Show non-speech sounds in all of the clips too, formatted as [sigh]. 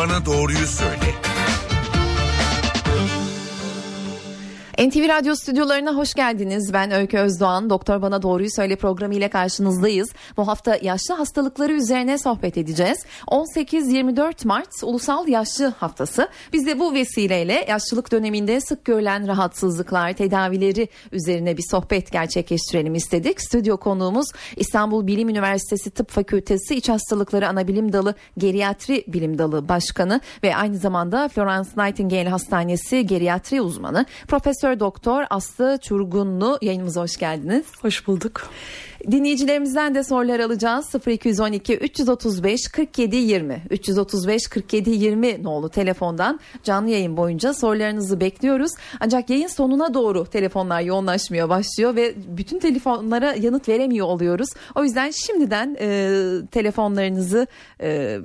bana doğruyu söyle. NTV Radyo stüdyolarına hoş geldiniz. Ben Öykü Özdoğan. Doktor Bana Doğruyu Söyle programı ile karşınızdayız. Bu hafta yaşlı hastalıkları üzerine sohbet edeceğiz. 18-24 Mart Ulusal Yaşlı Haftası. Biz de bu vesileyle yaşlılık döneminde sık görülen rahatsızlıklar, tedavileri üzerine bir sohbet gerçekleştirelim istedik. Stüdyo konuğumuz İstanbul Bilim Üniversitesi Tıp Fakültesi İç Hastalıkları Anabilim Dalı Geriatri Bilim Dalı Başkanı ve aynı zamanda Florence Nightingale Hastanesi Geriatri uzmanı Profesör Doktor Aslı Çurgunlu yayınımıza hoş geldiniz. Hoş bulduk. Dinleyicilerimizden de sorular alacağız. 0212 335 47 20 335 47 20 nolu telefondan canlı yayın boyunca sorularınızı bekliyoruz. Ancak yayın sonuna doğru telefonlar yoğunlaşmaya başlıyor ve bütün telefonlara yanıt veremiyor oluyoruz. O yüzden şimdiden e, telefonlarınızı e,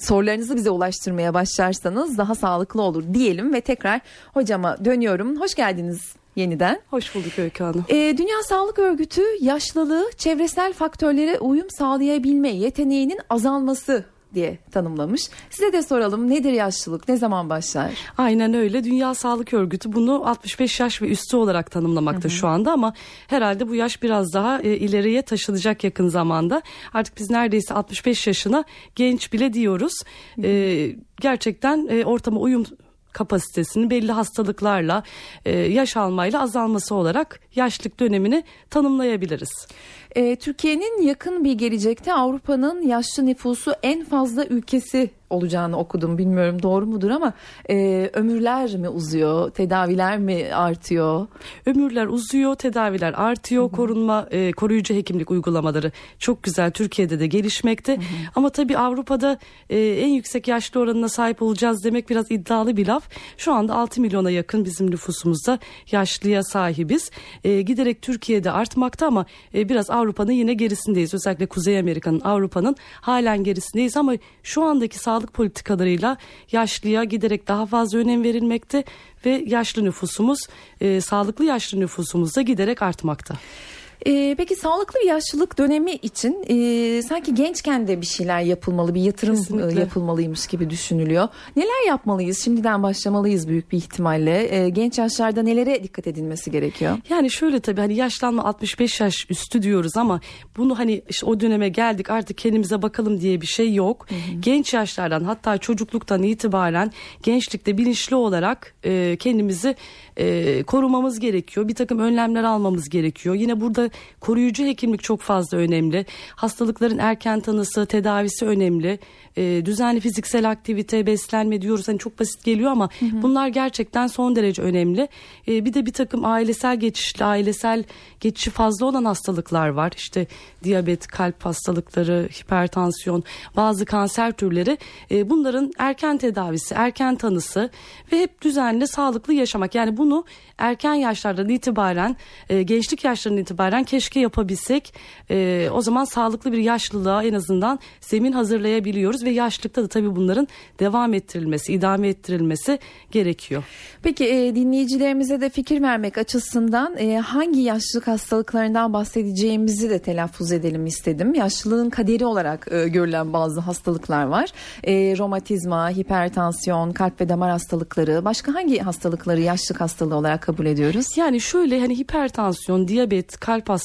sorularınızı bize ulaştırmaya başlarsanız daha sağlıklı olur diyelim ve tekrar hocama dönüyorum. Hoş geldiniz yeniden. Hoş bulduk Öykü Hanım. Ee, Dünya Sağlık Örgütü yaşlılığı çevresel faktörlere uyum sağlayabilme yeteneğinin azalması diye tanımlamış. Size de soralım nedir yaşlılık, ne zaman başlar? Aynen öyle. Dünya Sağlık Örgütü bunu 65 yaş ve üstü olarak tanımlamakta hı hı. şu anda ama herhalde bu yaş biraz daha e, ileriye taşınacak yakın zamanda. Artık biz neredeyse 65 yaşına genç bile diyoruz. Hı hı. E, gerçekten e, ortama uyum kapasitesinin belli hastalıklarla e, yaş almayla azalması olarak yaşlık dönemini tanımlayabiliriz. E, Türkiye'nin yakın bir gelecekte Avrupa'nın yaşlı nüfusu en fazla ülkesi olacağını okudum. Bilmiyorum doğru mudur ama e, ömürler mi uzuyor, tedaviler mi artıyor? Ömürler uzuyor, tedaviler artıyor. Hı-hı. Korunma, e, koruyucu hekimlik uygulamaları çok güzel Türkiye'de de gelişmekte. Hı-hı. Ama tabii Avrupa'da e, en yüksek yaşlı oranına sahip olacağız demek biraz iddialı bir laf. Şu anda 6 milyona yakın bizim nüfusumuzda yaşlıya sahibiz. E, giderek Türkiye'de artmakta ama e, biraz Avrupa'nın yine gerisindeyiz. Özellikle Kuzey Amerika'nın, Avrupa'nın halen gerisindeyiz ama şu andaki sağlık politikalarıyla yaşlıya giderek daha fazla önem verilmekte ve yaşlı nüfusumuz, e, sağlıklı yaşlı nüfusumuz da giderek artmakta. Ee, peki sağlıklı bir yaşlılık dönemi için e, sanki gençken de bir şeyler yapılmalı, bir yatırım e, Kesinlikle. yapılmalıymış gibi düşünülüyor. Neler yapmalıyız? Şimdiden başlamalıyız büyük bir ihtimalle. E, genç yaşlarda nelere dikkat edilmesi gerekiyor? Yani şöyle tabii hani yaşlanma 65 yaş üstü diyoruz ama bunu hani işte o döneme geldik artık kendimize bakalım diye bir şey yok. Hı hı. Genç yaşlardan hatta çocukluktan itibaren gençlikte bilinçli olarak e, kendimizi e, korumamız gerekiyor. Bir takım önlemler almamız gerekiyor. Yine burada koruyucu hekimlik çok fazla önemli. Hastalıkların erken tanısı, tedavisi önemli. E, düzenli fiziksel aktivite, beslenme diyoruz. Hani çok basit geliyor ama hı hı. bunlar gerçekten son derece önemli. E, bir de bir takım ailesel geçişli, ailesel geçişi fazla olan hastalıklar var. İşte diyabet, kalp hastalıkları, hipertansiyon, bazı kanser türleri. E, bunların erken tedavisi, erken tanısı ve hep düzenli, sağlıklı yaşamak. Yani bunu erken yaşlardan itibaren, e, gençlik yaşlarından itibaren keşke yapabilsek. E, o zaman sağlıklı bir yaşlılığa en azından zemin hazırlayabiliyoruz ve yaşlılıkta da tabii bunların devam ettirilmesi, idame ettirilmesi gerekiyor. Peki e, dinleyicilerimize de fikir vermek açısından e, hangi yaşlılık hastalıklarından bahsedeceğimizi de telaffuz edelim istedim. Yaşlılığın kaderi olarak e, görülen bazı hastalıklar var. E, romatizma, hipertansiyon, kalp ve damar hastalıkları, başka hangi hastalıkları yaşlılık hastalığı olarak kabul ediyoruz? Yani şöyle hani hipertansiyon, diyabet, kalp hastalığı,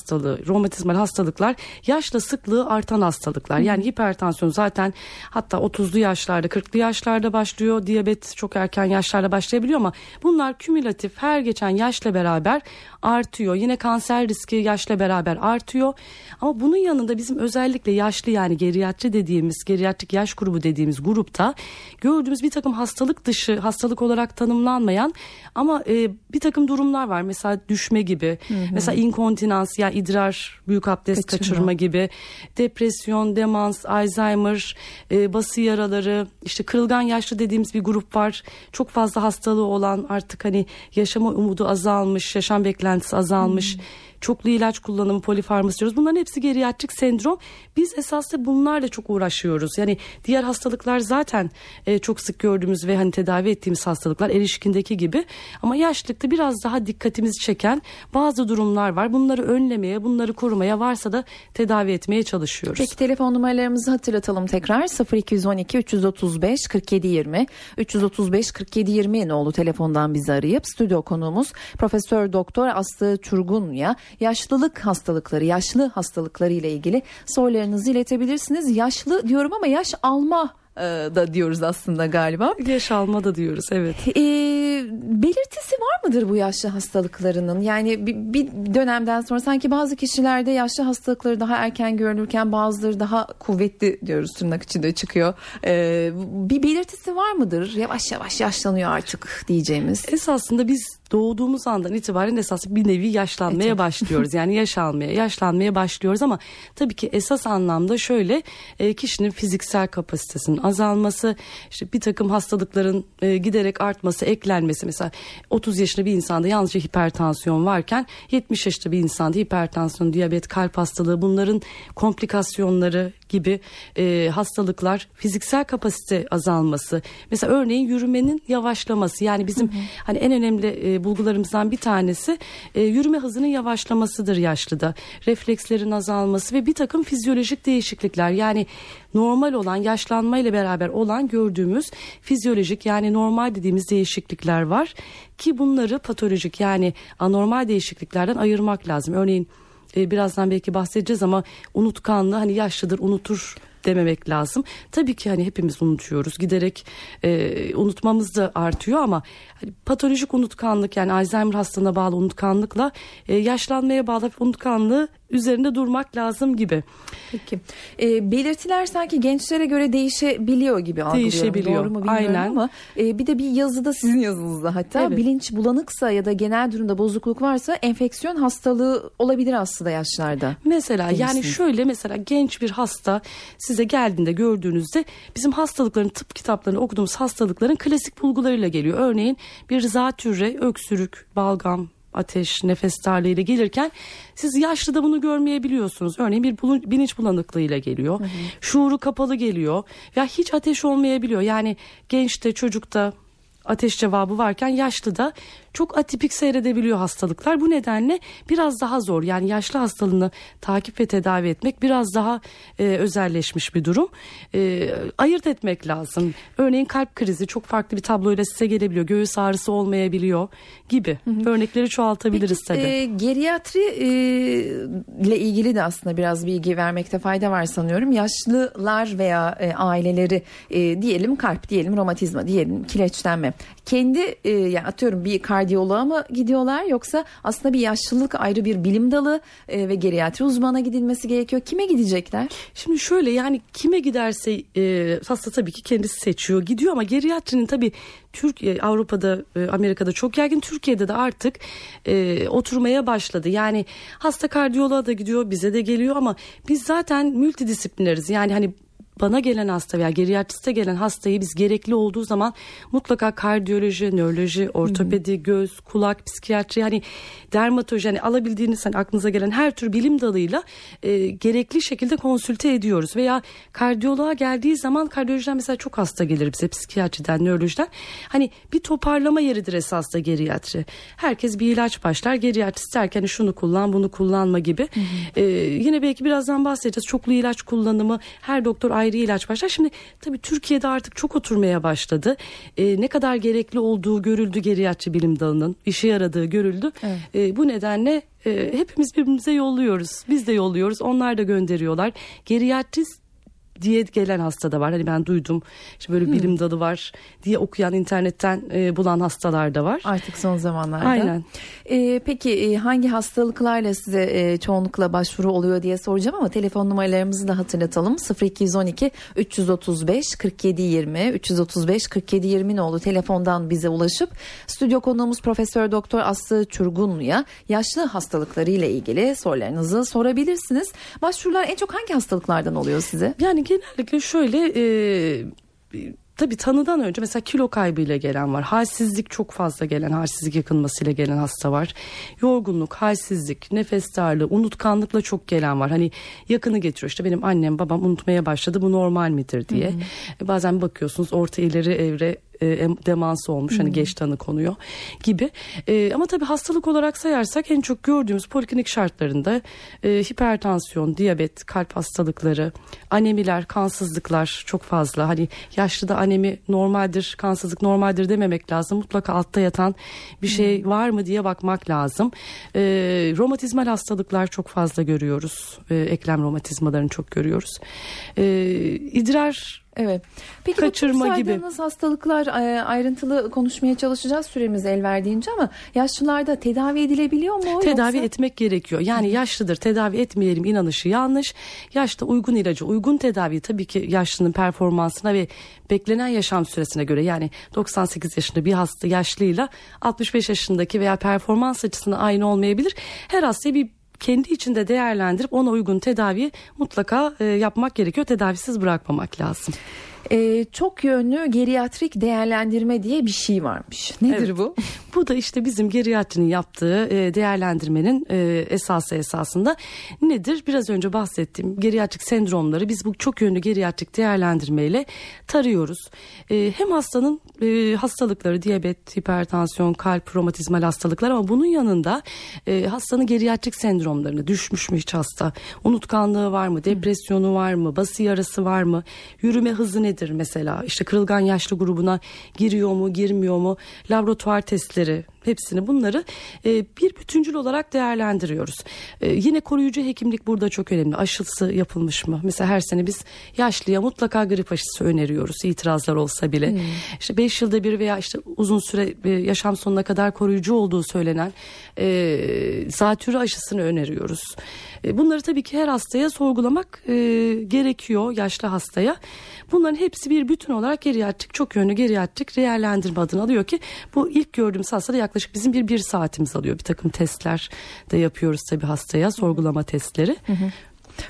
romatizmal hastalıklar yaşla sıklığı artan hastalıklar. Yani hipertansiyon zaten hatta 30'lu yaşlarda, 40'lı yaşlarda başlıyor. Diyabet çok erken yaşlarda başlayabiliyor ama bunlar kümülatif her geçen yaşla beraber artıyor. Yine kanser riski yaşla beraber artıyor. Ama bunun yanında bizim özellikle yaşlı yani geriatri dediğimiz, geriatrik yaş grubu dediğimiz grupta gördüğümüz bir takım hastalık dışı, hastalık olarak tanımlanmayan ama e, bir takım durumlar var. Mesela düşme gibi, hı hı. mesela inkontinans yani idrar, büyük abdest kaçırma, kaçırma gibi, depresyon, demans, Alzheimer, e, bası yaraları, işte kırılgan yaşlı dediğimiz bir grup var. Çok fazla hastalığı olan artık hani yaşama umudu azalmış, yaşam beklentisi azalmış. Hı çoklu ilaç kullanımı, polifarması diyoruz. Bunların hepsi geriatrik sendrom. Biz esasında bunlarla çok uğraşıyoruz. Yani diğer hastalıklar zaten e, çok sık gördüğümüz ve hani tedavi ettiğimiz hastalıklar erişkindeki gibi. Ama yaşlılıkta biraz daha dikkatimizi çeken bazı durumlar var. Bunları önlemeye, bunları korumaya varsa da tedavi etmeye çalışıyoruz. Peki telefon numaralarımızı hatırlatalım tekrar 0212 335 47 20 335 47 20 nolu telefondan bizi arayıp stüdyo konuğumuz Profesör Doktor Aslı Çurgun'ya yaşlılık hastalıkları, yaşlı hastalıkları ile ilgili sorularınızı iletebilirsiniz. Yaşlı diyorum ama yaş alma e, da diyoruz aslında galiba. Yaş alma da diyoruz evet. E, belirtisi var mıdır bu yaşlı hastalıklarının? Yani bir, bir dönemden sonra sanki bazı kişilerde yaşlı hastalıkları daha erken görülürken bazıları daha kuvvetli diyoruz tırnak içinde çıkıyor. E, bir belirtisi var mıdır? Yavaş yavaş yaşlanıyor artık diyeceğimiz. Esasında biz doğduğumuz andan itibaren esas bir nevi yaşlanmaya evet. başlıyoruz. Yani yaş almaya, yaşlanmaya başlıyoruz ama tabii ki esas anlamda şöyle e, kişinin fiziksel kapasitesinin azalması, işte bir takım hastalıkların e, giderek artması, eklenmesi mesela 30 yaşında bir insanda yalnızca hipertansiyon varken 70 yaşında bir insanda hipertansiyon, diyabet, kalp hastalığı bunların komplikasyonları gibi e, hastalıklar, fiziksel kapasite azalması, mesela örneğin yürümenin yavaşlaması yani bizim hı hı. hani en önemli e, bulgularımızdan bir tanesi e, yürüme hızının yavaşlamasıdır yaşlıda. Reflekslerin azalması ve bir takım fizyolojik değişiklikler yani normal olan yaşlanma ile beraber olan gördüğümüz fizyolojik yani normal dediğimiz değişiklikler var ki bunları patolojik yani anormal değişikliklerden ayırmak lazım. Örneğin e, birazdan belki bahsedeceğiz ama unutkanlığı hani yaşlıdır unutur dememek lazım. Tabii ki hani hepimiz unutuyoruz. Giderek e, unutmamız da artıyor ama hani patolojik unutkanlık yani Alzheimer hastalığına bağlı unutkanlıkla e, yaşlanmaya bağlı unutkanlığı üzerinde durmak lazım gibi. Peki. E, belirtiler sanki gençlere göre değişebiliyor gibi algılıyorum. Değişebiliyor. Doğru mu bilmiyorum Aynen. ama e, bir de bir yazıda sizin yazınızda hatta evet. bilinç bulanıksa ya da genel durumda bozukluk varsa enfeksiyon hastalığı olabilir aslında yaşlarda. Mesela Demişsiniz. yani şöyle mesela genç bir hasta size geldiğinde gördüğünüzde bizim hastalıkların tıp kitaplarını okuduğumuz hastalıkların klasik bulgularıyla geliyor. Örneğin bir zatürre, öksürük, balgam, ateş, nefes darlığıyla gelirken siz yaşlıda bunu görmeyebiliyorsunuz. Örneğin bir bilinç bulanıklığıyla geliyor. Hı hı. Şuuru kapalı geliyor. Ya hiç ateş olmayabiliyor. Yani gençte, çocukta ateş cevabı varken yaşlı da çok atipik seyredebiliyor hastalıklar. Bu nedenle biraz daha zor. Yani yaşlı hastalığını takip ve tedavi etmek biraz daha e, özelleşmiş bir durum. E, ayırt etmek lazım. Örneğin kalp krizi çok farklı bir tabloyla size gelebiliyor. Göğüs ağrısı olmayabiliyor gibi. Hı hı. Örnekleri çoğaltabiliriz Peki, tabii. E, geriatri e, ile ilgili de aslında biraz bilgi vermekte fayda var sanıyorum. Yaşlılar veya e, aileleri e, diyelim kalp diyelim romatizma diyelim kireçlenme. Kendi e, yani atıyorum bir kar kardiyoloğa mı gidiyorlar yoksa aslında bir yaşlılık ayrı bir bilim dalı e, ve geriatri uzmana gidilmesi gerekiyor. Kime gidecekler? Şimdi şöyle yani kime giderse e, hasta tabii ki kendisi seçiyor gidiyor ama geriatrinin tabii Türkiye Avrupa'da e, Amerika'da çok yaygın Türkiye'de de artık e, oturmaya başladı. Yani hasta kardiyoloğa da gidiyor bize de geliyor ama biz zaten multidisiplineriz. Yani hani bana gelen hasta veya geriatriste gelen hastayı biz gerekli olduğu zaman mutlaka kardiyoloji, nöroloji, ortopedi, göz, kulak, psikiyatri hani dermatoloji hani alabildiğiniz hani aklınıza gelen her tür bilim dalıyla e, gerekli şekilde konsülte ediyoruz veya kardiyoloğa geldiği zaman kardiyolojiden mesela çok hasta gelir bize psikiyatriden, nörolojiden. Hani bir toparlama yeridir esas da geriatri. Herkes bir ilaç başlar. Geriatrist derken hani şunu kullan, bunu kullanma gibi. Hı hı. E, yine belki birazdan bahsedeceğiz. Çoklu ilaç kullanımı her doktor ayrı ilaç başlar. Şimdi tabii Türkiye'de artık çok oturmaya başladı. E, ne kadar gerekli olduğu görüldü geriatri bilim dalının. işe yaradığı görüldü. Evet. E, bu nedenle e, hepimiz birbirimize yolluyoruz. Biz de yolluyoruz. Onlar da gönderiyorlar. Geriatrist diye gelen hasta da var. Hani ben duydum işte böyle hmm. bilim dalı var diye okuyan internetten e, bulan hastalar da var. Artık son zamanlarda. Aynen. E, peki e, hangi hastalıklarla size e, çoğunlukla başvuru oluyor diye soracağım ama telefon numaralarımızı da hatırlatalım. 0212 335 47 20 335 47 20 ne oldu telefondan bize ulaşıp stüdyo konuğumuz Profesör Doktor Aslı Çurgunlu'ya yaşlı hastalıkları ile ilgili sorularınızı sorabilirsiniz. Başvurular en çok hangi hastalıklardan oluyor size? Yani genellikle şöyle e, tabii tanıdan önce mesela kilo kaybıyla gelen var. Halsizlik çok fazla gelen, halsizlik yakınmasıyla gelen hasta var. Yorgunluk, halsizlik, nefes darlığı, unutkanlıkla çok gelen var. Hani yakını getiriyor işte benim annem babam unutmaya başladı bu normal midir diye. Hı hı. Bazen bakıyorsunuz orta ileri evre e, demans olmuş hani geç tanı konuyor gibi. E, ama tabii hastalık olarak sayarsak en çok gördüğümüz poliklinik şartlarında e, hipertansiyon, diyabet, kalp hastalıkları, anemiler, kansızlıklar çok fazla. Hani yaşlıda anemi normaldir, kansızlık normaldir dememek lazım. Mutlaka altta yatan bir şey var mı diye bakmak lazım. E, romatizmal hastalıklar çok fazla görüyoruz. E, eklem romatizmalarını çok görüyoruz. E, idrar Evet. Peki kaçırma bu gibi hastalıklar e, ayrıntılı konuşmaya çalışacağız süremiz el verdiğince ama yaşlılarda tedavi edilebiliyor mu? Tedavi yoksa? etmek gerekiyor. Yani yaşlıdır tedavi etmeyelim inanışı yanlış. Yaşta uygun ilacı, uygun tedavi tabii ki yaşlının performansına ve beklenen yaşam süresine göre yani 98 yaşında bir hasta yaşlıyla 65 yaşındaki veya performans açısından aynı olmayabilir. Her hastaya bir kendi içinde değerlendirip ona uygun tedavi mutlaka e, yapmak gerekiyor. Tedavisiz bırakmamak lazım. Ee, çok yönlü geriatrik değerlendirme diye bir şey varmış. Nedir evet. bu? [laughs] Bu da işte bizim geriatrinin yaptığı e, değerlendirmenin e, esası esasında nedir? Biraz önce bahsettiğim geriatrik sendromları biz bu çok yönlü geriatrik değerlendirmeyle tarıyoruz. E, hem hastanın e, hastalıkları diyabet, hipertansiyon, kalp, romatizmal hastalıklar ama bunun yanında e, hastanın geriatrik sendromlarını düşmüş mü hiç hasta? Unutkanlığı var mı? Depresyonu var mı? Bası yarası var mı? Yürüme hızı nedir mesela? İşte kırılgan yaşlı grubuna giriyor mu, girmiyor mu? Laboratuvar testleri hepsini bunları e, bir bütüncül olarak değerlendiriyoruz. E, yine koruyucu hekimlik burada çok önemli. Aşısı yapılmış mı? Mesela her sene biz yaşlıya mutlaka grip aşısı öneriyoruz. İtirazlar olsa bile. Hmm. İşte 5 yılda bir veya işte uzun süre e, yaşam sonuna kadar koruyucu olduğu söylenen e, zatürre aşısını öneriyoruz. E, bunları tabii ki her hastaya sorgulamak e, gerekiyor yaşlı hastaya. Bunların hepsi bir bütün olarak geriatrik çok yönlü geriatrik değerlendirme adını alıyor ki bu ilk gördüğümüz hastada yaklaşık bizim bir bir saatimiz alıyor. Bir takım testler de yapıyoruz tabii hastaya sorgulama testleri. Hı hı.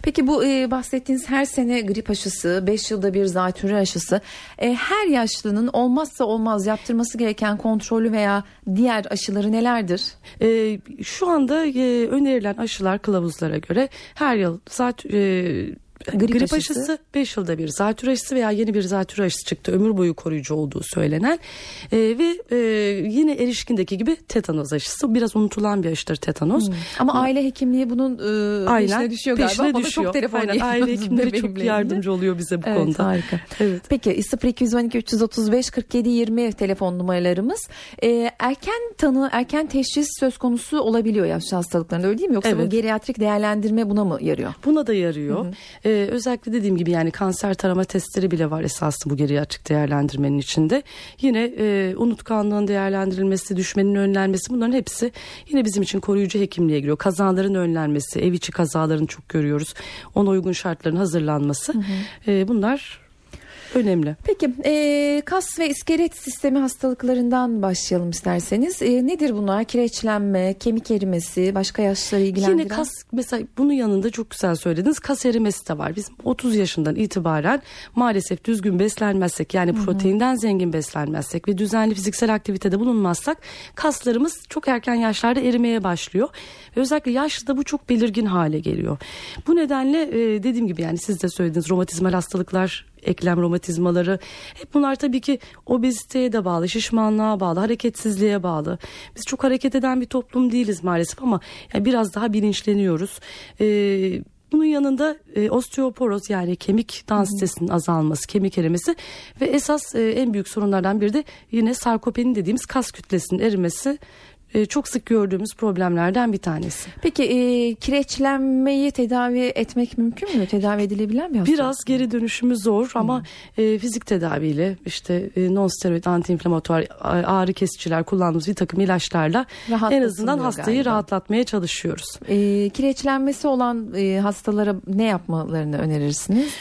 Peki bu e, bahsettiğiniz her sene grip aşısı, 5 yılda bir zatürre aşısı, e, her yaşlının olmazsa olmaz yaptırması gereken kontrolü veya diğer aşıları nelerdir? E, şu anda e, önerilen aşılar kılavuzlara göre her yıl zat e, Grip, grip aşısı. aşısı 5 yılda bir zatürre aşısı veya yeni bir zatürre aşısı çıktı. Ömür boyu koruyucu olduğu söylenen. E, ve e, yine erişkindeki gibi tetanoz aşısı. Biraz unutulan bir aşıdır tetanoz. Hmm. Ama Ama aile hekimliği bunun e, Aynen, peşine düşüyor galiba. Peşine Bana düşüyor. çok telefon Aynen, Aile hekimleri çok yardımcı oluyor bize bu evet, konuda. Harika. Evet. Peki 0212 335 47 20 telefon numaralarımız. E, erken tanı, erken teşhis söz konusu olabiliyor yaşlı hastalıklarında öyle değil mi? Yoksa evet. bu geriatrik değerlendirme buna mı yarıyor? Buna da yarıyor. Hı hı. E, ee, özellikle dediğim gibi yani kanser tarama testleri bile var esaslı bu geriatrik değerlendirmenin içinde. Yine e, unutkanlığın değerlendirilmesi, düşmenin önlenmesi bunların hepsi yine bizim için koruyucu hekimliğe giriyor. Kazaların önlenmesi, ev içi kazaların çok görüyoruz. Ona uygun şartların hazırlanması. Hı hı. E, bunlar önemli. Peki e, kas ve iskelet sistemi hastalıklarından başlayalım isterseniz. E, nedir bunlar? Kireçlenme, kemik erimesi, başka yaşları ilgilendiren? Yine kas mesela bunun yanında çok güzel söylediniz. Kas erimesi de var. Biz 30 yaşından itibaren maalesef düzgün beslenmezsek yani proteinden zengin beslenmezsek ve düzenli fiziksel aktivitede bulunmazsak kaslarımız çok erken yaşlarda erimeye başlıyor. Ve özellikle yaşlıda bu çok belirgin hale geliyor. Bu nedenle e, dediğim gibi yani siz de söylediniz romatizmal hastalıklar eklem romatizmaları hep bunlar tabii ki obeziteye de bağlı, şişmanlığa bağlı, hareketsizliğe bağlı. Biz çok hareket eden bir toplum değiliz maalesef ama yani biraz daha bilinçleniyoruz. Ee, bunun yanında e, osteoporoz yani kemik densitesinin azalması, kemik erimesi ve esas e, en büyük sorunlardan biri de yine sarkopeni dediğimiz kas kütlesinin erimesi e, çok sık gördüğümüz problemlerden bir tanesi. Peki e, kireçlenmeyi tedavi etmek mümkün mü? Tedavi edilebilen bir hastalık Biraz geri dönüşümü zor ama e, fizik tedaviyle işte e, non steroid antiinflamatuar ağrı kesiciler kullandığımız bir takım ilaçlarla en azından hastayı galiba. rahatlatmaya çalışıyoruz. E, kireçlenmesi olan e, hastalara ne yapmalarını önerirsiniz?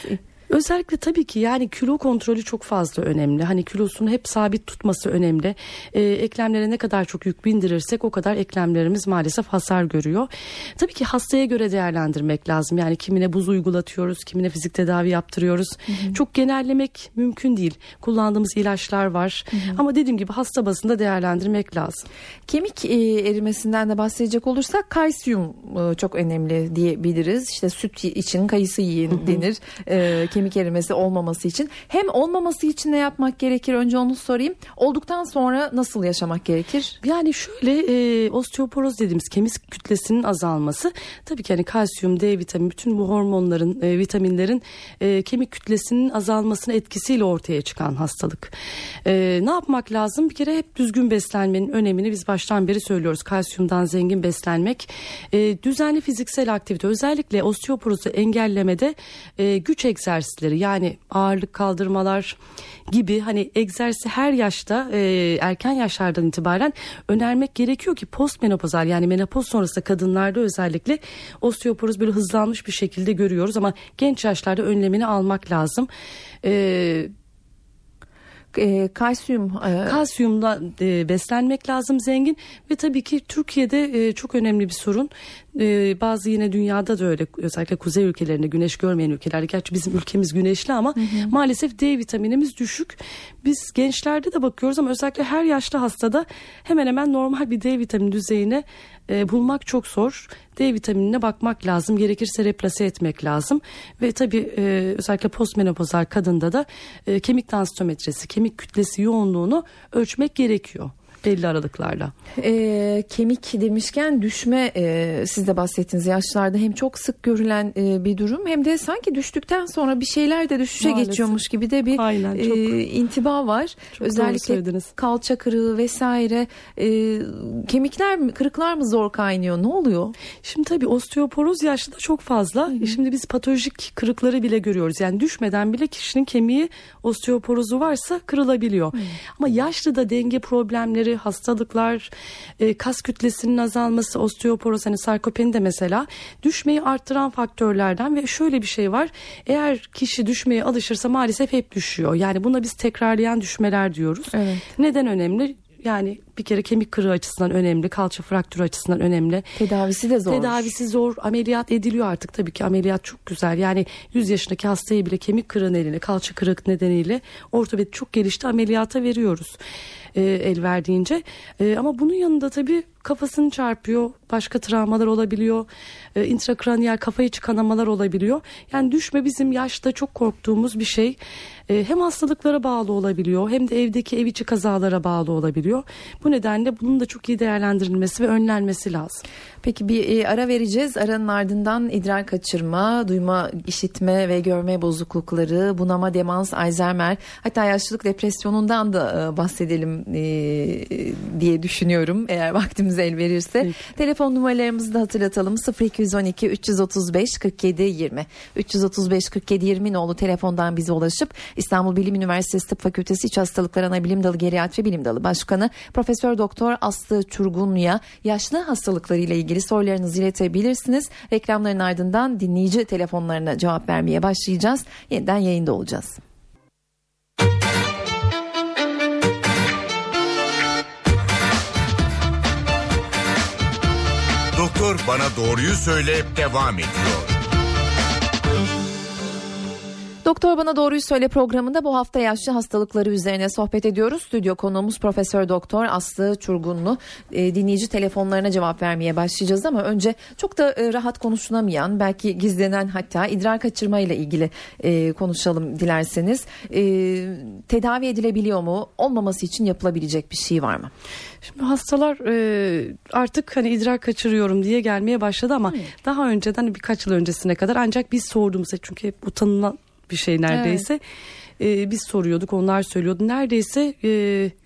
Özellikle tabii ki yani kilo kontrolü çok fazla önemli. Hani kilosunu hep sabit tutması önemli. Ee, eklemlere ne kadar çok yük bindirirsek o kadar eklemlerimiz maalesef hasar görüyor. Tabii ki hastaya göre değerlendirmek lazım. Yani kimine buz uygulatıyoruz, kimine fizik tedavi yaptırıyoruz. Hı hı. Çok genellemek mümkün değil. Kullandığımız ilaçlar var. Hı hı. Ama dediğim gibi hasta basında değerlendirmek lazım. Kemik e, erimesinden de bahsedecek olursak kalsiyum e, çok önemli diyebiliriz. İşte süt için kayısı yiyin denir. E, kemik erimesi olmaması için. Hem olmaması için ne yapmak gerekir? Önce onu sorayım. Olduktan sonra nasıl yaşamak gerekir? Yani şöyle e, osteoporoz dediğimiz kemik kütlesinin azalması tabii ki hani kalsiyum, D vitamini bütün bu hormonların, e, vitaminlerin e, kemik kütlesinin azalmasının etkisiyle ortaya çıkan hastalık. E, ne yapmak lazım? Bir kere hep düzgün beslenmenin önemini biz baştan beri söylüyoruz. Kalsiyumdan zengin beslenmek, e, düzenli fiziksel aktivite özellikle osteoporozu engellemede e, güç egzersizleri yani ağırlık kaldırmalar gibi hani egzersizi her yaşta e, erken yaşlardan itibaren önermek gerekiyor ki postmenopozal yani menopoz sonrası kadınlarda özellikle osteoporoz böyle hızlanmış bir şekilde görüyoruz ama genç yaşlarda önlemini almak lazım. E, e, kalsiyum e, kalsiyumla e, beslenmek lazım zengin ve tabii ki Türkiye'de e, çok önemli bir sorun e, bazı yine dünyada da öyle özellikle kuzey ülkelerinde güneş görmeyen ülkelerde gerçi bizim ülkemiz güneşli ama hı hı. maalesef D vitaminimiz düşük. Biz gençlerde de bakıyoruz ama özellikle her yaşlı hastada hemen hemen normal bir D vitamini düzeyine e, bulmak çok zor. D vitaminine bakmak lazım. Gerekirse replase etmek lazım. Ve tabii e, özellikle postmenopozal kadında da e, kemik densitometresi, kemik kütlesi yoğunluğunu ölçmek gerekiyor belli aralıklarla. E, kemik demişken düşme e, siz de bahsettiğiniz yaşlarda hem çok sık görülen e, bir durum hem de sanki düştükten sonra bir şeyler de düşüşe Maalesef. geçiyormuş gibi de bir Aynen, çok, e, intiba var. Çok Özellikle kalça kırığı vesaire e, kemikler mi kırıklar mı zor kaynıyor ne oluyor? Şimdi tabii osteoporoz yaşta çok fazla. Hı-hı. Şimdi biz patolojik kırıkları bile görüyoruz. Yani düşmeden bile kişinin kemiği osteoporozu varsa kırılabiliyor. Hı-hı. Ama yaşlı da denge problemleri belirtileri, hastalıklar, e, kas kütlesinin azalması, osteoporoz hani sarkopeni de mesela düşmeyi arttıran faktörlerden ve şöyle bir şey var. Eğer kişi düşmeye alışırsa maalesef hep düşüyor. Yani buna biz tekrarlayan düşmeler diyoruz. Evet. Neden önemli? Yani bir kere kemik kırığı açısından önemli, kalça fraktürü açısından önemli. Tedavisi de zor. Tedavisi zor. Ameliyat ediliyor artık tabii ki ameliyat çok güzel. Yani 100 yaşındaki hastayı bile kemik kırığı nedeniyle, kalça kırık nedeniyle ortopedi çok gelişti ameliyata veriyoruz e, el verdiğince. E, ama bunun yanında tabii kafasını çarpıyor, başka travmalar olabiliyor, e, intrakraniyal kafayı çıkanamalar olabiliyor. Yani düşme bizim yaşta çok korktuğumuz bir şey. E, hem hastalıklara bağlı olabiliyor hem de evdeki ev içi kazalara bağlı olabiliyor. Bu nedenle bunun da çok iyi değerlendirilmesi ve önlenmesi lazım. Peki bir e, ara vereceğiz. Aranın ardından idrar kaçırma, duyma, işitme ve görme bozuklukları, bunama, demans, Alzheimer hatta yaşlılık depresyonundan da e, bahsedelim e, diye düşünüyorum eğer vaktimiz el verirse. Peki. Telefon numaralarımızı da hatırlatalım. 0212 335 47 20 335 47 20 nolu telefondan bize ulaşıp İstanbul Bilim Üniversitesi Tıp Fakültesi İç Hastalıklar Ana Bilim Dalı Geriatri Bilim Dalı Başkanı Profesör Doktor Aslı Çurgunlu'ya yaşlı hastalıkları ile ilgili sorularınızı iletebilirsiniz. Reklamların ardından dinleyici telefonlarına cevap vermeye başlayacağız. Yeniden yayında olacağız. Doktor bana doğruyu söyle devam ediyor. Doktor Bana Doğruyu Söyle programında bu hafta yaşlı hastalıkları üzerine sohbet ediyoruz. Stüdyo konuğumuz Profesör Doktor Aslı Çurgunlu. E, dinleyici telefonlarına cevap vermeye başlayacağız ama önce çok da e, rahat konuşulamayan belki gizlenen hatta idrar kaçırma ile ilgili e, konuşalım dilerseniz. E, tedavi edilebiliyor mu? Olmaması için yapılabilecek bir şey var mı? Şimdi hastalar e, artık hani idrar kaçırıyorum diye gelmeye başladı ama Hayır. daha önceden birkaç yıl öncesine kadar ancak biz sorduğumuzda çünkü hep utanılan bir şey neredeyse. Evet. Ee, biz soruyorduk onlar söylüyordu. Neredeyse e,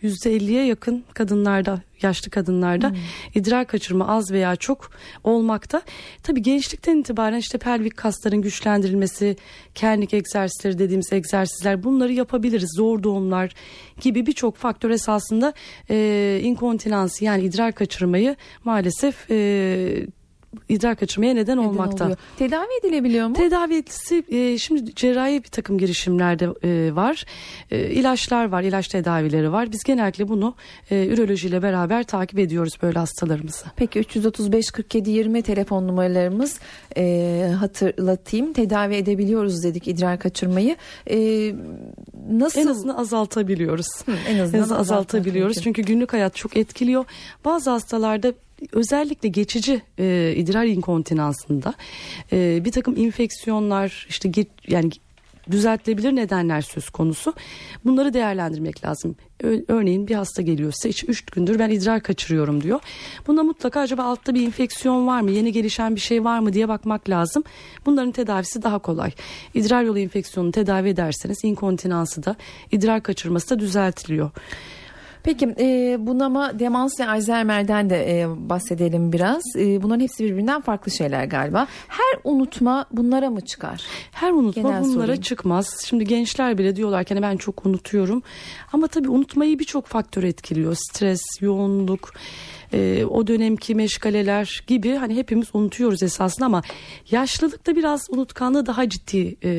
yüzde elliye yakın kadınlarda yaşlı kadınlarda hmm. idrar kaçırma az veya çok olmakta. Tabi gençlikten itibaren işte pelvik kasların güçlendirilmesi, kernik egzersizleri dediğimiz egzersizler bunları yapabiliriz. Zor doğumlar gibi birçok faktör esasında e, inkontinansı yani idrar kaçırmayı maalesef e, idrar kaçırmaya neden, Neden olmakta. oluyor? Tedavi edilebiliyor mu? Tedavisi e, şimdi cerrahi bir takım girişimlerde e, var. E, ilaçlar var, ilaç tedavileri var. Biz genellikle bunu e, ürolojiyle beraber takip ediyoruz böyle hastalarımızı. Peki 335 47 20 telefon numaralarımız e, hatırlatayım. Tedavi edebiliyoruz dedik idrar kaçırmayı. E, nasıl? En azından azaltabiliyoruz. en azından azaltabiliyoruz. azaltabiliyoruz. Çünkü günlük hayat çok etkiliyor. Bazı hastalarda özellikle geçici e, idrar inkontinansında e, bir takım infeksiyonlar işte ge- yani düzeltilebilir nedenler söz konusu. Bunları değerlendirmek lazım. Örneğin bir hasta geliyor size işte 3 gündür ben idrar kaçırıyorum diyor. Bunda mutlaka acaba altta bir infeksiyon var mı? Yeni gelişen bir şey var mı diye bakmak lazım. Bunların tedavisi daha kolay. İdrar yolu enfeksiyonunu tedavi ederseniz inkontinansı da idrar kaçırması da düzeltiliyor. Peki e, bunama, demans ve Alzheimer'den de e, bahsedelim biraz. E, bunların hepsi birbirinden farklı şeyler galiba. Her unutma bunlara mı çıkar? Her unutma Genel bunlara sorayım. çıkmaz. Şimdi gençler bile diyorlar ki "Hani ben çok unutuyorum. Ama tabii unutmayı birçok faktör etkiliyor. Stres, yoğunluk, e, o dönemki meşgaleler gibi hani hepimiz unutuyoruz esasında ama yaşlılıkta biraz unutkanlığı daha ciddi e,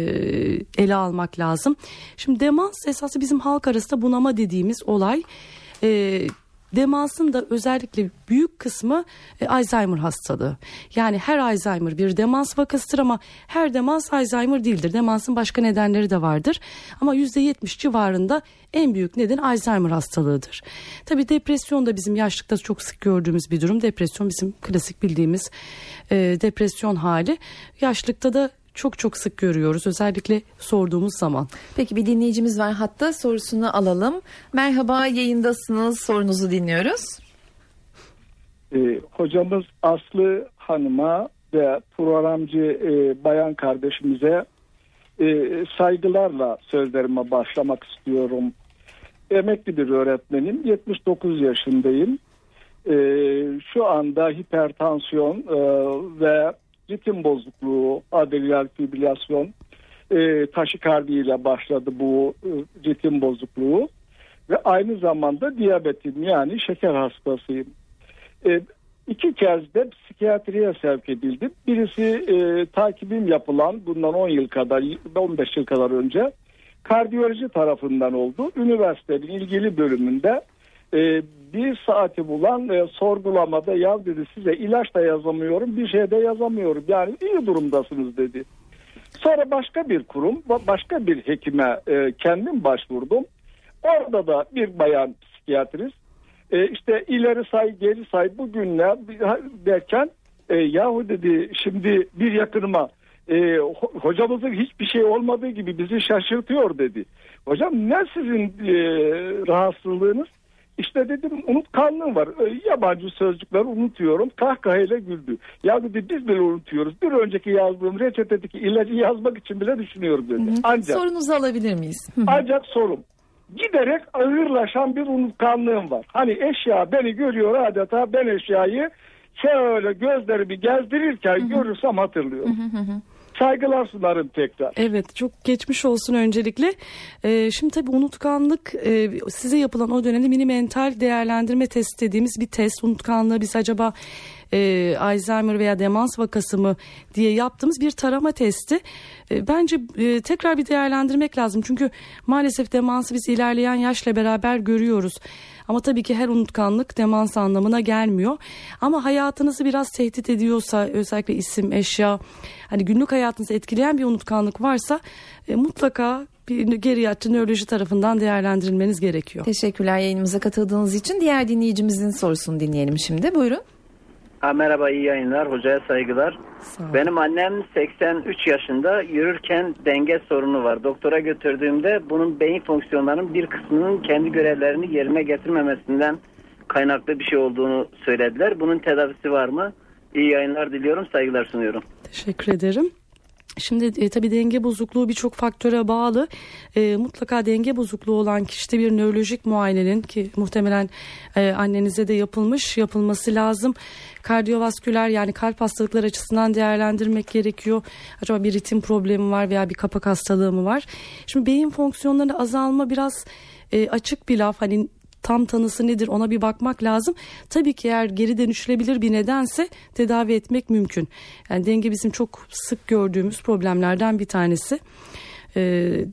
ele almak lazım. Şimdi demans esası bizim halk arasında bunama dediğimiz olay. E, Demansın da özellikle büyük kısmı e, Alzheimer hastalığı. Yani her Alzheimer bir demans vakasıdır ama her demans Alzheimer değildir. Demansın başka nedenleri de vardır. Ama %70 civarında en büyük neden Alzheimer hastalığıdır. Tabii depresyon da bizim yaşlıkta çok sık gördüğümüz bir durum. Depresyon bizim klasik bildiğimiz e, depresyon hali. Yaşlıkta da çok çok sık görüyoruz özellikle sorduğumuz zaman. Peki bir dinleyicimiz var hatta sorusunu alalım. Merhaba yayındasınız sorunuzu dinliyoruz. E, hocamız Aslı Hanım'a ve programcı e, bayan kardeşimize e, saygılarla sözlerime başlamak istiyorum. Emekli bir öğretmenim. 79 yaşındayım. E, şu anda hipertansiyon e, ve ritim bozukluğu, adrenal fibrilasyon, e, taşikardi ile başladı bu e, ritim bozukluğu. Ve aynı zamanda diyabetim yani şeker hastasıyım. E, iki kez de psikiyatriye sevk edildim. Birisi e, takibim yapılan bundan 10 yıl kadar 15 yıl kadar önce kardiyoloji tarafından oldu. Üniversitenin ilgili bölümünde e, bir saati bulan e, sorgulamada ya dedi size ilaç da yazamıyorum bir şey de yazamıyorum. Yani iyi durumdasınız dedi. Sonra başka bir kurum başka bir hekime e, kendim başvurdum. Orada da bir bayan psikiyatrist e, işte ileri say geri say bugün ne derken e, yahu dedi şimdi bir yakınıma e, ho- hocamızın hiçbir şey olmadığı gibi bizi şaşırtıyor dedi. Hocam ne sizin e, rahatsızlığınız? İşte dedim unutkanlığım var. Yabancı sözcükleri unutuyorum. Kahkahayla güldü. Ya dedi biz bile unutuyoruz. Bir önceki yazdığım reçetedeki ilacı yazmak için bile düşünüyoruz dedi. Ancak Sorunuzu alabilir miyiz? Hı hı. ancak sorum giderek ağırlaşan bir unutkanlığım var. Hani eşya beni görüyor adeta ben eşyayı şöyle gözlerimi gezdirirken görürsem hatırlıyorum. Saygılar sunarım tekrar. Evet çok geçmiş olsun öncelikle. Ee, şimdi tabii unutkanlık e, size yapılan o dönemde mini mental değerlendirme testi dediğimiz bir test. Unutkanlığı biz acaba e, Alzheimer veya demans vakası mı diye yaptığımız bir tarama testi. E, bence e, tekrar bir değerlendirmek lazım. Çünkü maalesef demansı biz ilerleyen yaşla beraber görüyoruz. Ama tabii ki her unutkanlık demans anlamına gelmiyor. Ama hayatınızı biraz tehdit ediyorsa özellikle isim, eşya hani günlük hayatınızı etkileyen bir unutkanlık varsa e, mutlaka bir geriatri nöroloji tarafından değerlendirilmeniz gerekiyor. Teşekkürler yayınımıza katıldığınız için. Diğer dinleyicimizin sorusunu dinleyelim şimdi. Buyurun. Ha, merhaba iyi yayınlar. Hocaya saygılar. Benim annem 83 yaşında yürürken denge sorunu var. Doktora götürdüğümde bunun beyin fonksiyonlarının bir kısmının kendi görevlerini yerine getirmemesinden kaynaklı bir şey olduğunu söylediler. Bunun tedavisi var mı? İyi yayınlar diliyorum. Saygılar sunuyorum. Teşekkür ederim. Şimdi e, tabii denge bozukluğu birçok faktöre bağlı. E, mutlaka denge bozukluğu olan kişide bir nörolojik muayenenin ki muhtemelen e, annenize de yapılmış yapılması lazım. Kardiyovasküler yani kalp hastalıkları açısından değerlendirmek gerekiyor. Acaba bir ritim problemi var veya bir kapak hastalığı mı var? Şimdi beyin fonksiyonlarında azalma biraz e, açık bir laf. Hani tam tanısı nedir ona bir bakmak lazım. Tabii ki eğer geri dönüşülebilir bir nedense tedavi etmek mümkün. Yani denge bizim çok sık gördüğümüz problemlerden bir tanesi. Ee,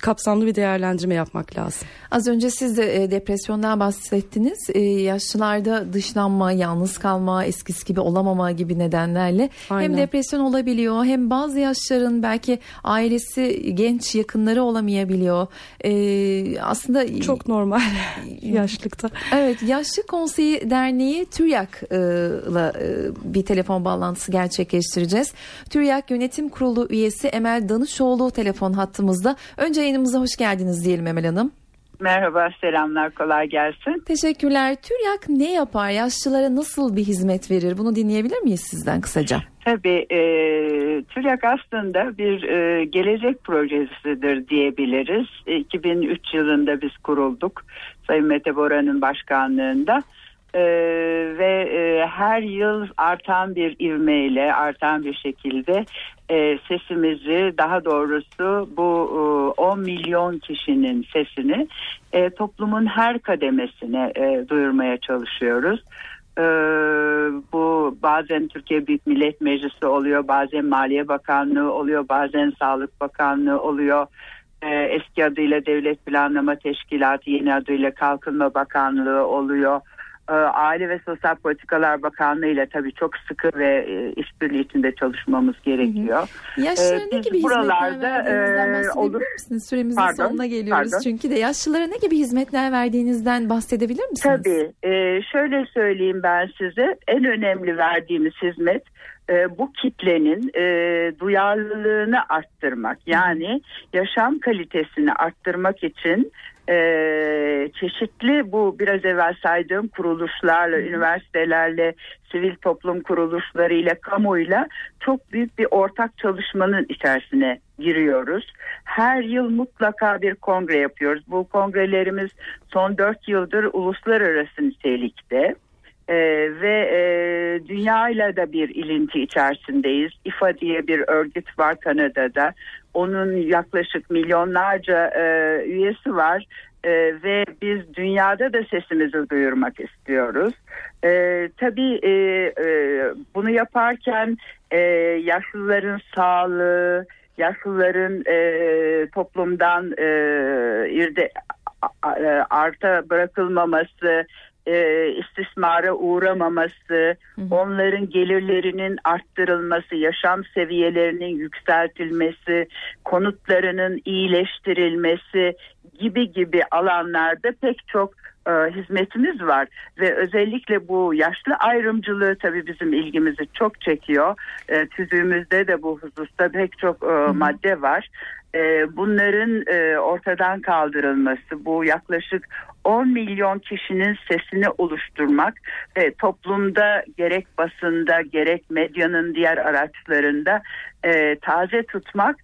kapsamlı bir değerlendirme yapmak lazım. Az önce siz de e, depresyondan bahsettiniz. E, yaşlılarda dışlanma, yalnız kalma, eskisi gibi olamama gibi nedenlerle Aynen. hem depresyon olabiliyor hem bazı yaşların belki ailesi genç yakınları olamayabiliyor. E, aslında Çok normal [laughs] yaşlıkta. Evet, Yaşlı Konseyi Derneği TÜRYAK'la bir telefon bağlantısı gerçekleştireceğiz. TÜRYAK Yönetim Kurulu üyesi Emel Danışoğlu telefon hattımızda. Önce yayınımıza hoş geldiniz diyelim Emel Hanım. Merhaba, selamlar, kolay gelsin. Teşekkürler. TÜRYAK ne yapar? Yaşlılara nasıl bir hizmet verir? Bunu dinleyebilir miyiz sizden kısaca? Tabii e, TÜRYAK aslında bir e, gelecek projesidir diyebiliriz. 2003 yılında biz kurulduk. Sayın Mete Bora'nın başkanlığında. E, ve e, her yıl artan bir ivmeyle, artan bir şekilde e, sesimizi daha doğrusu bu e, 10 milyon kişinin sesini e, toplumun her kademesine e, duyurmaya çalışıyoruz. Ee, bu bazen Türkiye Büyük Millet Meclisi oluyor, bazen Maliye Bakanlığı oluyor, bazen Sağlık Bakanlığı oluyor. Ee, eski adıyla Devlet Planlama Teşkilatı, yeni adıyla Kalkınma Bakanlığı oluyor. Ee, Aile ve Sosyal Politikalar Bakanlığı ile tabii çok sıkı ve e, işbirliği içinde çalışmamız gerekiyor. Yaşlılara Ee, ne gibi hizmetler buralarda, verdiğinizden e, bahsedebilir olur. misiniz? Süremizin Pardon, sonuna geliyoruz pardon. çünkü de yaşlılara ne gibi hizmetler verdiğinizden bahsedebilir misiniz? Tabii. Ee, şöyle söyleyeyim ben size. En önemli verdiğimiz hizmet e, bu kitlenin e, duyarlılığını arttırmak. Yani yaşam kalitesini arttırmak için e, çeşitli bu biraz evvel saydığım kuruluşlarla, üniversitelerle, sivil toplum kuruluşlarıyla, kamuyla çok büyük bir ortak çalışmanın içerisine giriyoruz. Her yıl mutlaka bir kongre yapıyoruz. Bu kongrelerimiz son dört yıldır uluslararası nitelikte. Ee, ve e, dünyayla da bir ilinti içerisindeyiz. İFA diye bir örgüt var Kanada'da. Onun yaklaşık milyonlarca e, üyesi var. E, ve biz dünyada da sesimizi duyurmak istiyoruz. E, tabii e, e, bunu yaparken e, yaşlıların sağlığı, yaşlıların e, toplumdan e, irde arta bırakılmaması, e, istismara uğramaması, onların gelirlerinin arttırılması, yaşam seviyelerinin yükseltilmesi, konutlarının iyileştirilmesi gibi gibi alanlarda pek çok e, hizmetimiz var ve özellikle bu yaşlı ayrımcılığı tabii bizim ilgimizi çok çekiyor. E, tüzüğümüzde de bu hususta pek çok e, madde var. E, bunların e, ortadan kaldırılması, bu yaklaşık 10 milyon kişinin sesini oluşturmak ve toplumda gerek basında gerek medyanın diğer araçlarında e, taze tutmak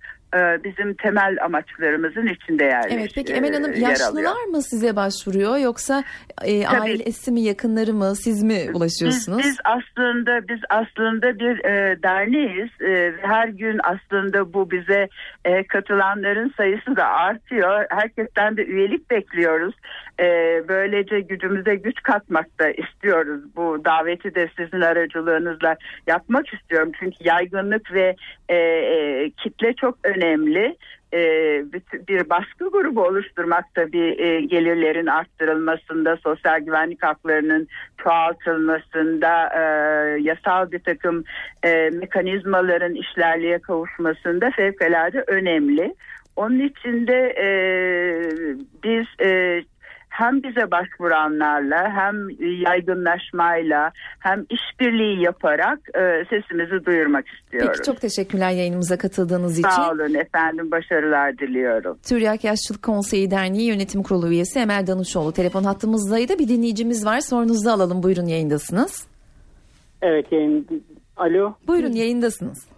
bizim temel amaçlarımızın içinde yer Evet peki Emel Hanım e, alıyor. yaşlılar mı size başvuruyor yoksa e, Tabii. ailesi mi yakınları mı siz mi Biz, ulaşıyorsunuz? biz aslında biz aslında bir e, derneğiz. E, her gün aslında bu bize e, katılanların sayısı da artıyor. Herkesten de üyelik bekliyoruz. E, böylece gücümüze güç katmak da istiyoruz. Bu daveti de sizin aracılığınızla yapmak istiyorum. Çünkü yaygınlık ve e, e, kitle çok önemli. E, bir- bir baskı grubu oluşturmak tabii e, gelirlerin arttırılmasında, sosyal güvenlik haklarının çoğaltılmasında, e, yasal bir takım e, mekanizmaların işlerliğe kavuşmasında fevkalade önemli. Onun için de e, biz e, hem bize başvuranlarla hem yaygınlaşmayla hem işbirliği yaparak e, sesimizi duyurmak istiyoruz. Peki çok teşekkürler yayınımıza katıldığınız için. Sağ olun efendim başarılar diliyorum. Türyak Yaşlılık Konseyi Derneği Yönetim Kurulu üyesi Emel Danışoğlu telefon hattımızdaydı. Bir dinleyicimiz var. Sorunuzu alalım. Buyurun yayındasınız. Evet yayın. Alo. Buyurun yayındasınız.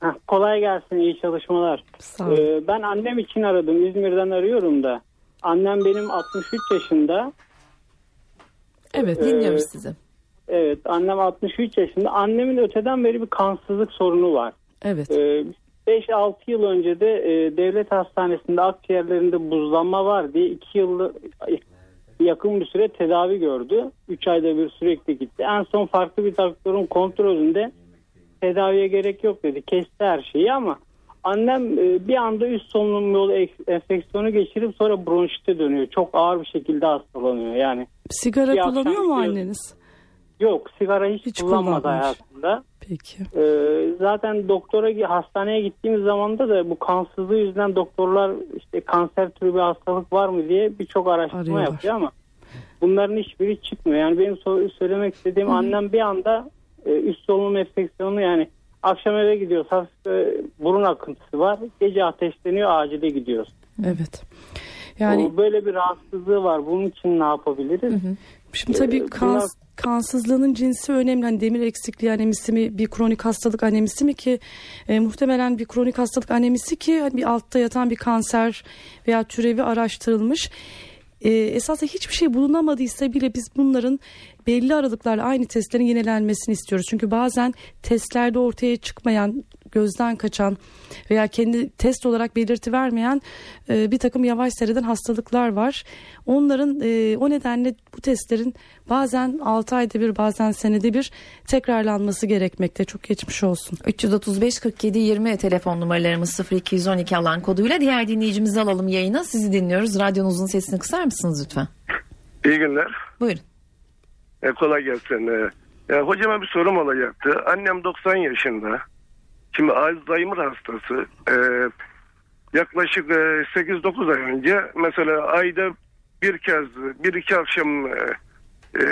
Heh, kolay gelsin iyi çalışmalar. Sağ olun. Ee, ben annem için aradım. İzmir'den arıyorum da. Annem benim 63 yaşında. Evet. Dinliyoruz Ee, sizi. Evet annem 63 yaşında. Annemin öteden beri bir kansızlık sorunu var. Evet. Ee, 5-6 yıl önce de e, devlet hastanesinde akciğerlerinde buzlanma var diye 2 yıllık yakın bir süre tedavi gördü. 3 ayda bir sürekli gitti. En son farklı bir doktorun kontrolünde tedaviye gerek yok dedi. Kesti her şeyi ama annem e, bir anda üst solunum yolu ek- enfeksiyonu geçirip sonra bronşite dönüyor. Çok ağır bir şekilde hastalanıyor. Yani Sigara Bir kullanıyor mu anneniz? yok sigara hiç, Hiç kullanmadı kullanmamış. hayatında. Peki. Ee, zaten doktora hastaneye gittiğimiz zaman da bu kansızlığı yüzünden doktorlar işte kanser türü bir hastalık var mı diye birçok araştırma Arıyorlar. yapıyor ama bunların hiçbiri çıkmıyor. Yani benim söylemek istediğim annem bir anda e, üst solunum enfeksiyonu yani akşam eve gidiyoruz hafif e, burun akıntısı var. Gece ateşleniyor acile gidiyoruz. Evet. Yani O böyle bir rahatsızlığı var. Bunun için ne yapabiliriz? Şimdi tabii Ee, kan, biraz- kansızlığının cinsi önemli. Hani demir eksikliği anemisi mi, bir kronik hastalık anemisi mi ki e, muhtemelen bir kronik hastalık anemisi ki hani bir altta yatan bir kanser veya türevi araştırılmış. E, esasında hiçbir şey bulunamadıysa bile biz bunların belli aralıklarla aynı testlerin yenilenmesini istiyoruz. Çünkü bazen testlerde ortaya çıkmayan, gözden kaçan veya kendi test olarak belirti vermeyen e, bir takım yavaş seyreden hastalıklar var. Onların e, o nedenle bu testlerin bazen 6 ayda bir bazen senede bir tekrarlanması gerekmekte. Çok geçmiş olsun. 335 47 20 telefon numaralarımız 0212 alan koduyla diğer dinleyicimizi alalım yayına. Sizi dinliyoruz. Radyonuzun sesini kısar mısınız lütfen? İyi günler. Buyurun. E, kolay gelsin. E, e, hocama bir sorum olacaktı. Annem 90 yaşında. Şimdi Alzheimer hastası. E, yaklaşık e, 8-9 ay önce mesela ayda bir kez, bir iki akşam e, e,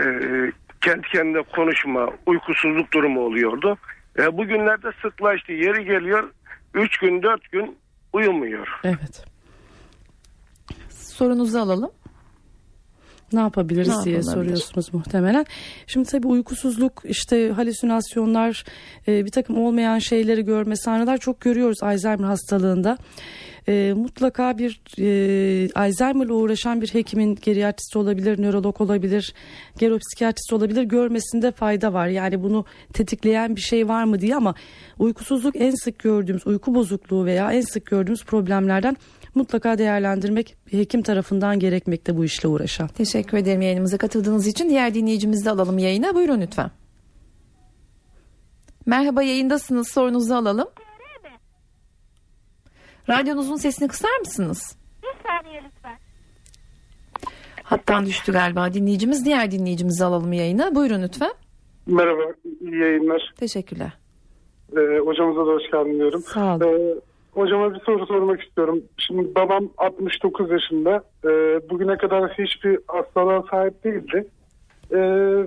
kendi kendine konuşma, uykusuzluk durumu oluyordu. E, bugünlerde sıklaştı. Yeri geliyor 3 gün 4 gün uyumuyor. Evet. Sorunuzu alalım. Ne yapabiliriz Ne diye soruyorsunuz muhtemelen. Şimdi tabii uykusuzluk, işte halüsinasyonlar, e, bir takım olmayan şeyleri görme sahneler çok görüyoruz Alzheimer hastalığında. E, mutlaka bir e, Alzheimer'la uğraşan bir hekimin geriatrist olabilir, nörolog olabilir, geropsikiyatrist olabilir görmesinde fayda var. Yani bunu tetikleyen bir şey var mı diye ama uykusuzluk en sık gördüğümüz uyku bozukluğu veya en sık gördüğümüz problemlerden mutlaka değerlendirmek bir hekim tarafından gerekmekte bu işle uğraşan. Teşekkür ederim yayınımıza katıldığınız için. Diğer dinleyicimizi de alalım yayına. Buyurun lütfen. Merhaba yayındasınız. Sorunuzu alalım. Radyonuzun sesini kısar mısınız? Bir saniye lütfen. Hattan düştü galiba dinleyicimiz. Diğer dinleyicimizi alalım yayına. Buyurun lütfen. Merhaba, iyi yayınlar. Teşekkürler. Ee, hocamıza da hoş geldin diyorum. Sağ olun. Ee, hocama bir soru sormak istiyorum. Şimdi babam 69 yaşında. Ee, bugüne kadar hiçbir hastalığa sahip değildi. Ee,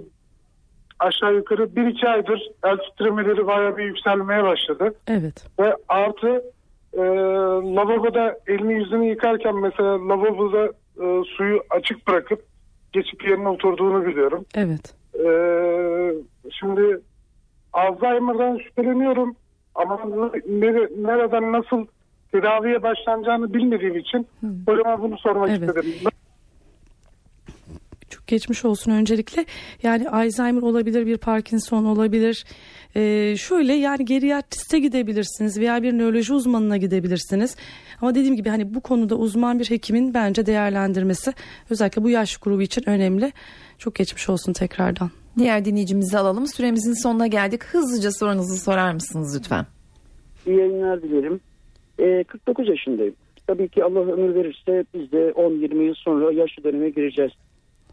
aşağı yukarı 1-2 aydır el titremeleri bayağı bir yükselmeye başladı. Evet. Ve artı e, lavaboda elini yüzünü yıkarken mesela lavaboda e, suyu açık bırakıp geçip yerine oturduğunu biliyorum. Evet. Ee, şimdi Alzheimer'dan şüpheleniyorum ama nere- nereden nasıl tedaviye başlanacağını bilmediğim için hocama bunu sormak Evet. istedim. Çok geçmiş olsun öncelikle. Yani Alzheimer olabilir, bir Parkinson olabilir. Ee, şöyle yani geriatriste gidebilirsiniz veya bir nöroloji uzmanına gidebilirsiniz. Ama dediğim gibi hani bu konuda uzman bir hekimin bence değerlendirmesi özellikle bu yaş grubu için önemli. Çok geçmiş olsun tekrardan. Diğer dinleyicimizi alalım. Süremizin sonuna geldik. Hızlıca sorunuzu sorar mısınız lütfen? İyi yayınlar dilerim. Ee, 49 yaşındayım. Tabii ki Allah ömür verirse biz de 10-20 yıl sonra yaşlı döneme gireceğiz.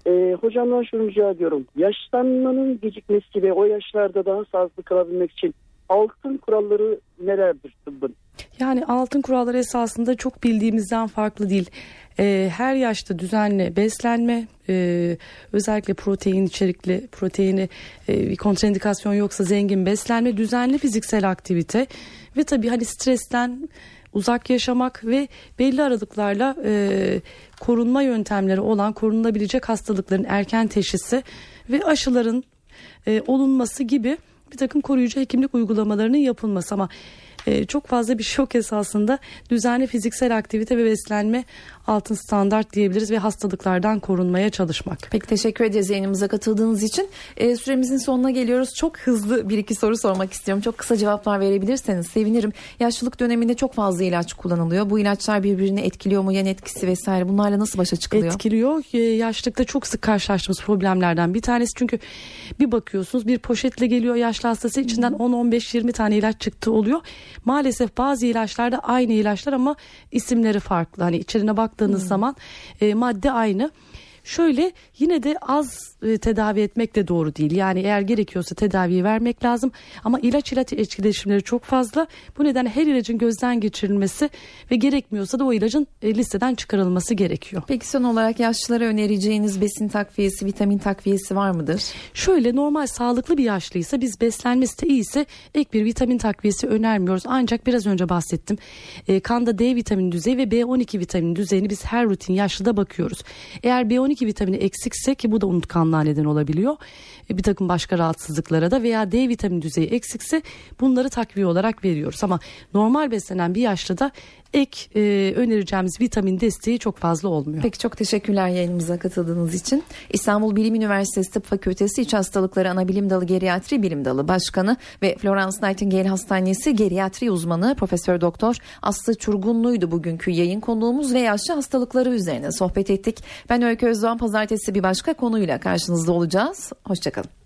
Ee, hocamdan şunu rica ediyorum. Yaşlanmanın gecikmesi ve o yaşlarda daha sağlıklı kalabilmek için altın kuralları nelerdir tıbbın? Yani altın kuralları esasında çok bildiğimizden farklı değil. Ee, her yaşta düzenli beslenme, e, özellikle protein içerikli, proteini e, kontraindikasyon yoksa zengin beslenme, düzenli fiziksel aktivite ve tabii hani stresten uzak yaşamak ve belli aralıklarla e, korunma yöntemleri olan korunulabilecek hastalıkların erken teşhisi ve aşıların olunması gibi bir takım koruyucu hekimlik uygulamalarının yapılması ama E, çok fazla bir yok esasında. Düzenli fiziksel aktivite ve beslenme altın standart diyebiliriz ve hastalıklardan korunmaya çalışmak. Peki teşekkür ederiz yayınımıza katıldığınız için. E, süremizin sonuna geliyoruz. Çok hızlı bir iki soru sormak istiyorum. Çok kısa cevaplar verebilirseniz sevinirim. Yaşlılık döneminde çok fazla ilaç kullanılıyor. Bu ilaçlar birbirini etkiliyor mu? Yan etkisi vesaire. Bunlarla nasıl başa çıkılıyor? Etkiliyor. E, yaşlılıkta çok sık karşılaştığımız problemlerden bir tanesi. Çünkü bir bakıyorsunuz bir poşetle geliyor yaşlı hastası içinden 10-15-20 tane ilaç çıktı oluyor. Maalesef bazı ilaçlarda aynı ilaçlar ama isimleri farklı. Hani içerine baktığınız zaman e, madde aynı. Şöyle yine de az e, tedavi etmek de doğru değil. Yani eğer gerekiyorsa tedaviyi vermek lazım. Ama ilaç ilaç etkileşimleri çok fazla. Bu nedenle her ilacın gözden geçirilmesi ve gerekmiyorsa da o ilacın e, listeden çıkarılması gerekiyor. Peki son olarak yaşlılara önereceğiniz besin takviyesi, vitamin takviyesi var mıdır? Şöyle normal sağlıklı bir yaşlıysa biz beslenmesi de iyiyse ek bir vitamin takviyesi önermiyoruz. Ancak biraz önce bahsettim. E, kanda D vitamini düzeyi ve B12 vitamini düzeyini biz her rutin yaşlıda bakıyoruz. Eğer B12 vitamini eksikse ki bu da unutkanlığa neden olabiliyor. E, bir takım başka rahatsızlıklara da veya D vitamini düzeyi eksikse bunları takviye olarak veriyoruz. Ama normal beslenen bir yaşlıda ek e, önereceğimiz vitamin desteği çok fazla olmuyor. Peki çok teşekkürler yayınımıza katıldığınız için. İstanbul Bilim Üniversitesi Tıp Fakültesi İç Hastalıkları Anabilim Dalı Geriatri Bilim Dalı Başkanı ve Florence Nightingale Hastanesi Geriatri Uzmanı Profesör Doktor Aslı Çurgunlu'ydu bugünkü yayın konuğumuz ve yaşlı hastalıkları üzerine sohbet ettik. Ben Öykü Özdoğan pazartesi bir başka konuyla karşınızda olacağız. Hoşçakalın.